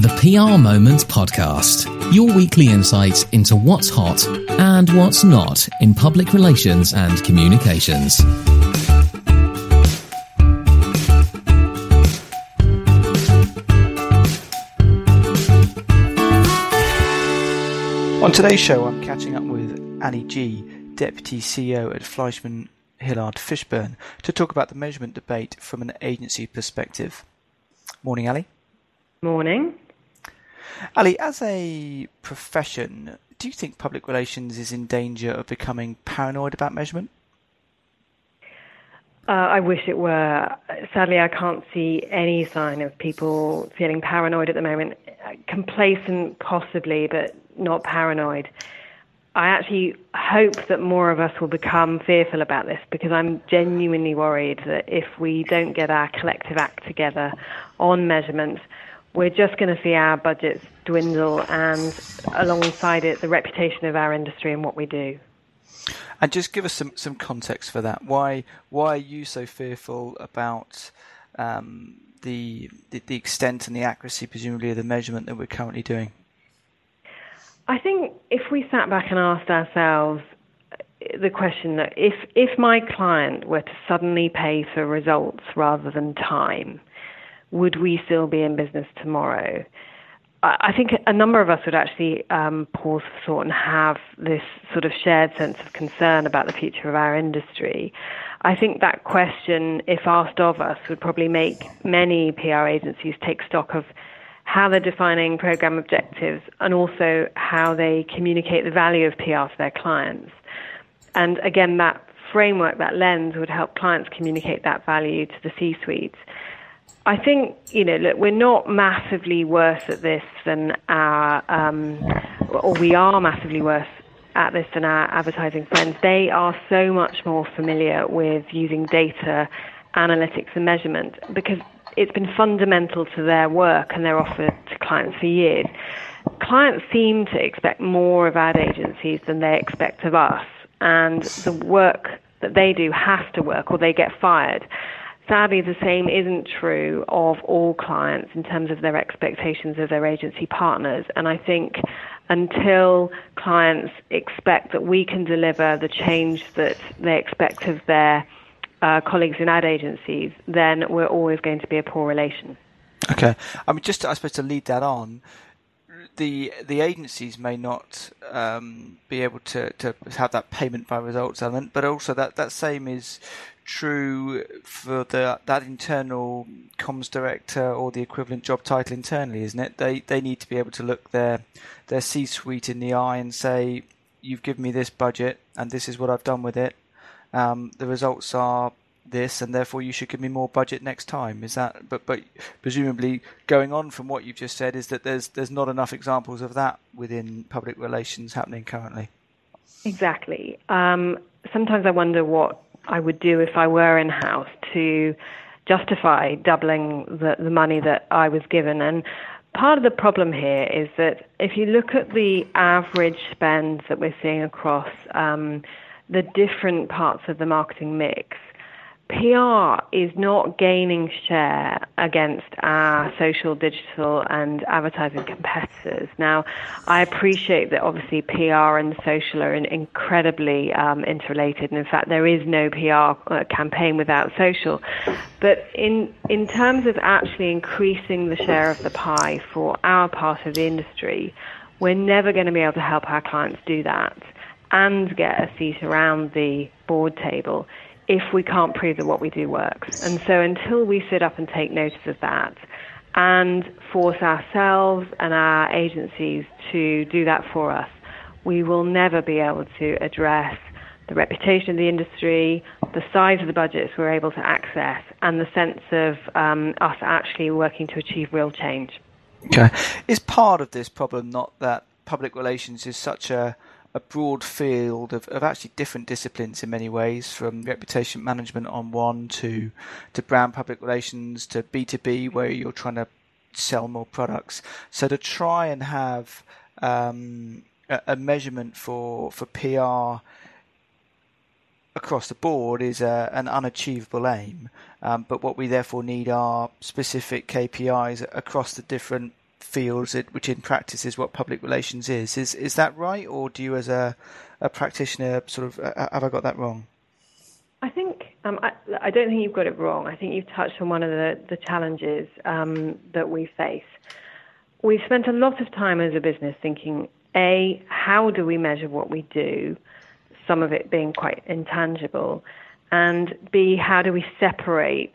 The PR Moments Podcast, your weekly insights into what's hot and what's not in public relations and communications. On today's show, I'm catching up with Ali Gee, Deputy CEO at Fleishman Hillard Fishburne, to talk about the measurement debate from an agency perspective. Morning, Ali. Morning. Ali, as a profession, do you think public relations is in danger of becoming paranoid about measurement? Uh, I wish it were. Sadly, I can't see any sign of people feeling paranoid at the moment. Complacent, possibly, but not paranoid. I actually hope that more of us will become fearful about this because I'm genuinely worried that if we don't get our collective act together on measurements, we're just going to see our budgets dwindle and alongside it, the reputation of our industry and what we do. And just give us some, some context for that. Why why are you so fearful about um, the, the the extent and the accuracy, presumably, of the measurement that we're currently doing? I think if we sat back and asked ourselves the question that if if my client were to suddenly pay for results rather than time, would we still be in business tomorrow? I think a number of us would actually um, pause for thought and have this sort of shared sense of concern about the future of our industry. I think that question, if asked of us, would probably make many PR agencies take stock of how they're defining program objectives and also how they communicate the value of PR to their clients. And again, that framework, that lens would help clients communicate that value to the C suite. I think, you know, look, we're not massively worse at this than our, um, or we are massively worse at this than our advertising friends. They are so much more familiar with using data, analytics, and measurement because it's been fundamental to their work and their offer to clients for years. Clients seem to expect more of ad agencies than they expect of us, and the work that they do has to work or they get fired. Sadly, the same isn't true of all clients in terms of their expectations of their agency partners. And I think until clients expect that we can deliver the change that they expect of their uh, colleagues in ad agencies, then we're always going to be a poor relation. Okay, I mean, just to, I suppose to lead that on, the the agencies may not um, be able to, to have that payment by results element, but also that, that same is true for the that internal comms director or the equivalent job title internally, isn't it? They they need to be able to look their their C suite in the eye and say, "You've given me this budget, and this is what I've done with it." um, the results are this, and therefore you should give me more budget next time. Is that? But but presumably, going on from what you've just said, is that there's there's not enough examples of that within public relations happening currently. Exactly. Um, sometimes I wonder what I would do if I were in house to justify doubling the, the money that I was given. And part of the problem here is that if you look at the average spend that we're seeing across um, the different parts of the marketing mix, PR is not gaining share against our social, digital, and advertising competitors. Now, I appreciate that obviously PR and social are incredibly um, interrelated, and in fact, there is no PR uh, campaign without social. But in in terms of actually increasing the share of the pie for our part of the industry, we're never going to be able to help our clients do that and get a seat around the board table if we can't prove that what we do works. And so until we sit up and take notice of that and force ourselves and our agencies to do that for us, we will never be able to address the reputation of the industry, the size of the budgets we're able to access, and the sense of um, us actually working to achieve real change. Okay. Is part of this problem not that public relations is such a a broad field of, of actually different disciplines in many ways, from reputation management on one to to brand public relations to B two B, where you're trying to sell more products. So to try and have um, a, a, measurement for for PR across the board is a, an unachievable aim. Um, but what we therefore need are specific KPIs across the different fields, which in practice is what public relations is. Is is that right, or do you, as a, a practitioner, sort of uh, have I got that wrong? I think um, I, I, don't think you've got it wrong. I think you've touched on one of the the challenges um, that we face. We've spent a lot of time as a business thinking: a, how do we measure what we do? Some of it being quite intangible, and b, how do we separate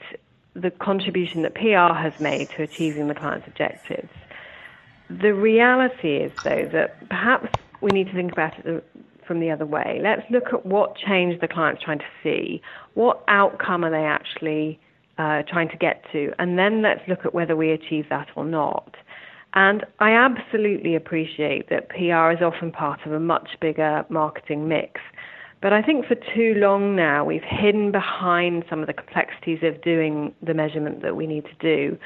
the contribution that PR has made to achieving the client's objectives? The reality is, though, that perhaps we need to think about it from the other way. Let's look at what change the client's trying to see. What outcome are they actually uh, trying to get to? And then let's look at whether we achieve that or not. And I absolutely appreciate that PR is often part of a much bigger marketing mix. But I think for too long now, we've hidden behind some of the complexities of doing the measurement that we need to do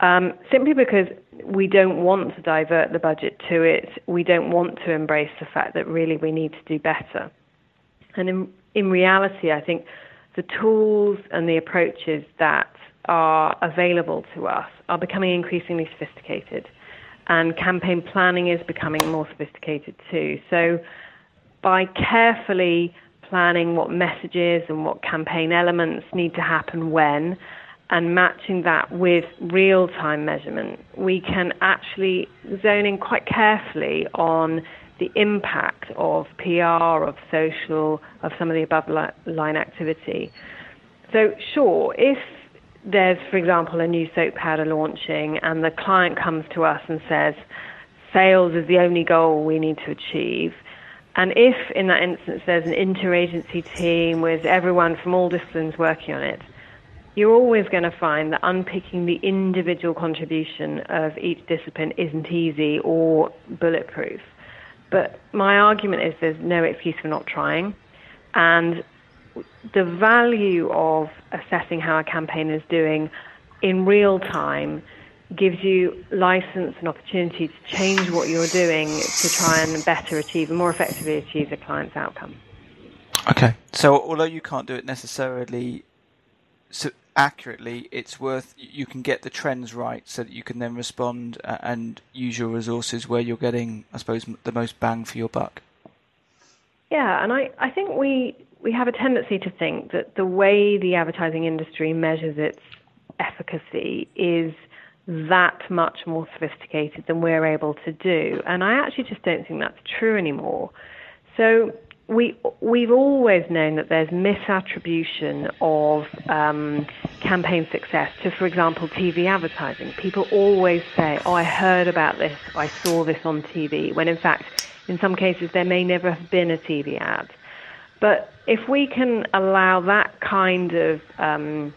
um, simply because we don't want to divert the budget to it. We don't want to embrace the fact that really we need to do better. And in, in reality, I think the tools and the approaches that are available to us are becoming increasingly sophisticated. And campaign planning is becoming more sophisticated too. So, by carefully planning what messages and what campaign elements need to happen when, and matching that with real time measurement, we can actually zone in quite carefully on the impact of PR, of social, of some of the above line activity. So, sure, if there's, for example, a new soap powder launching and the client comes to us and says, sales is the only goal we need to achieve. And if in that instance there's an interagency team with everyone from all disciplines working on it, you're always going to find that unpicking the individual contribution of each discipline isn't easy or bulletproof. But my argument is there's no excuse for not trying. And the value of assessing how a campaign is doing in real time gives you license and opportunity to change what you're doing to try and better achieve and more effectively achieve the client's outcome. Okay. So although you can't do it necessarily so accurately, it's worth you can get the trends right so that you can then respond uh, and use your resources where you're getting, I suppose, the most bang for your buck. Yeah, and I, I think we we have a tendency to think that the way the advertising industry measures its efficacy is that much more sophisticated than we're able to do. And I actually just don't think that's true anymore. So we we've always known that there's misattribution of um, campaign success to, for example, TV advertising. People always say, "Oh, I heard about this. I saw this on TV," when in fact, in some cases, there may never have been a TV ad. But if we can allow that kind of um,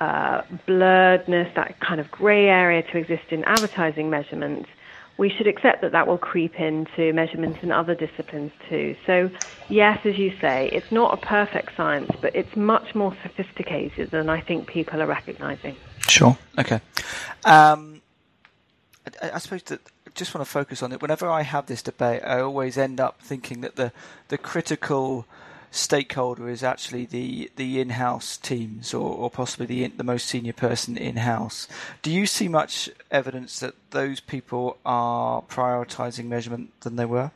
uh, blurredness, that kind of grey area to exist in advertising measurements, we should accept that that will creep into measurements in other disciplines too. So, yes, as you say, it's not a perfect science, but it's much more sophisticated than I think people are recognizing. Sure. Okay. Um, I, I, suppose that I just want to focus on it. Whenever I have this debate, I always end up thinking that the the critical stakeholder is actually the, the in-house teams or, or possibly the the most senior person in-house. Do you see much evidence that those people are prioritizing measurement than they were?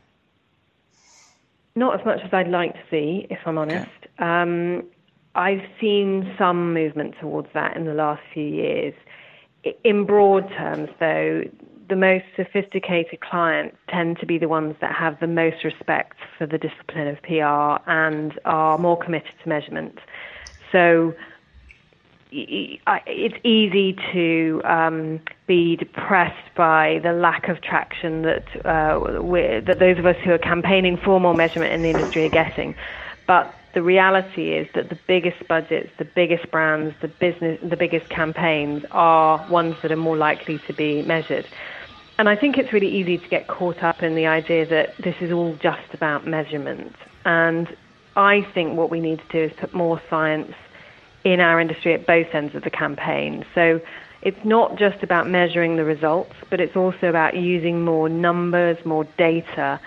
Not as much as I'd like to see, if I'm honest. Okay. Um, I've seen some movement towards that in the last few years. In broad terms, though, the most sophisticated clients tend to be the ones that have the most respect for the discipline of PR and are more committed to measurement. So it's easy to um, be depressed by the lack of traction that uh, that those of us who are campaigning for more measurement in the industry are getting. But the reality is that the biggest budgets, the biggest brands, the business, the biggest campaigns are ones that are more likely to be measured. And I think it's really easy to get caught up in the idea that this is all just about measurement. And I think what we need to do is put more science in our industry at both ends of the campaign. So it's not just about measuring the results, but it's also about using more numbers, more data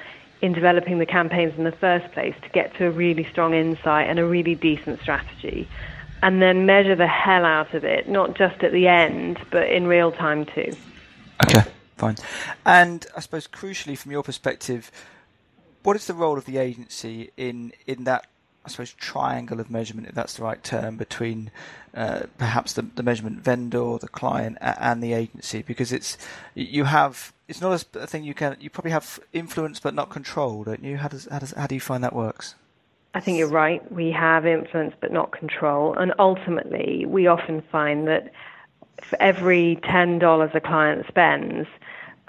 in developing the campaigns in the first place to get to a really strong insight and a really decent strategy. And then measure the hell out of it, not just at the end, but in real time too. Okay. Fine. And I suppose crucially, from your perspective, what is the role of the agency in in that I suppose triangle of measurement, if that's the right term, between uh, perhaps the, the, measurement vendor, the client, and the agency? Because it's you have it's not a thing you can you probably have influence but not control, don't you? How does how does how do you find that works? I think you're right. We have influence but not control, and ultimately we often find that for every ten dollars a client spends,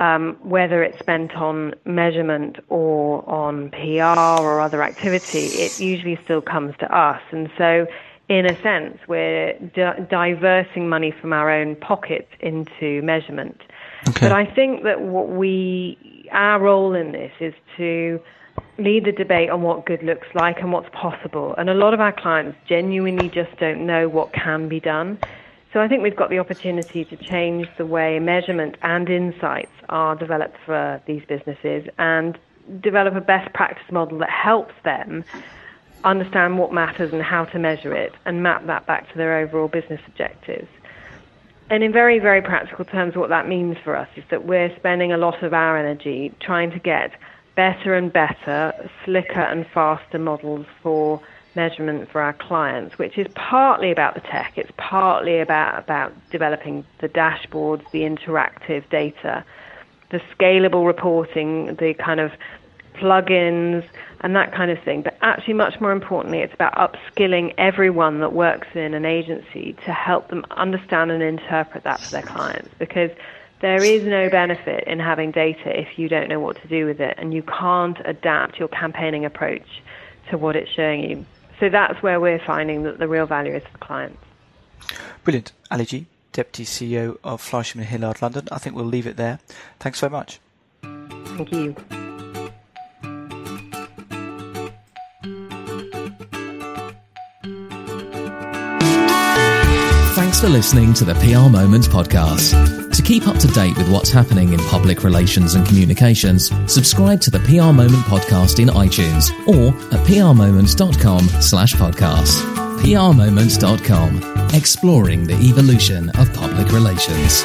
um, whether it's spent on measurement or on PR or other activity, it usually still comes to us. And so, in a sense, we're di- diverting money from our own pockets into measurement. Okay. But I think that what we, our role in this is to lead the debate on what good looks like and what's possible. And a lot of our clients genuinely just don't know what can be done. So I think we've got the opportunity to change the way measurement and insights are developed for these businesses and develop a best practice model that helps them understand what matters and how to measure it and map that back to their overall business objectives. And in very, very practical terms, what that means for us is that we're spending a lot of our energy trying to get better and better, slicker and faster models for measurement for our clients, which is partly about the tech. It's partly about about developing the dashboards, the interactive data, the scalable reporting, the kind of plugins and that kind of thing. But actually, much more importantly, it's about upskilling everyone that works in an agency to help them understand and interpret that for their clients because there is no benefit in having data if you don't know what to do with it and you can't adapt your campaigning approach to what it's showing you. So that's where we're finding that the real value is for clients. Brilliant. Ali Gee, Deputy CEO of Fleishman Hillard London. I think we'll leave it there. Thanks very much. Thank you. Thanks for listening to the PR Moments podcast. To keep up to date with what's happening in public relations and communications, subscribe to the PR Moment podcast in iTunes or at prmoments.com slash podcast. prmoments.com, exploring the evolution of public relations.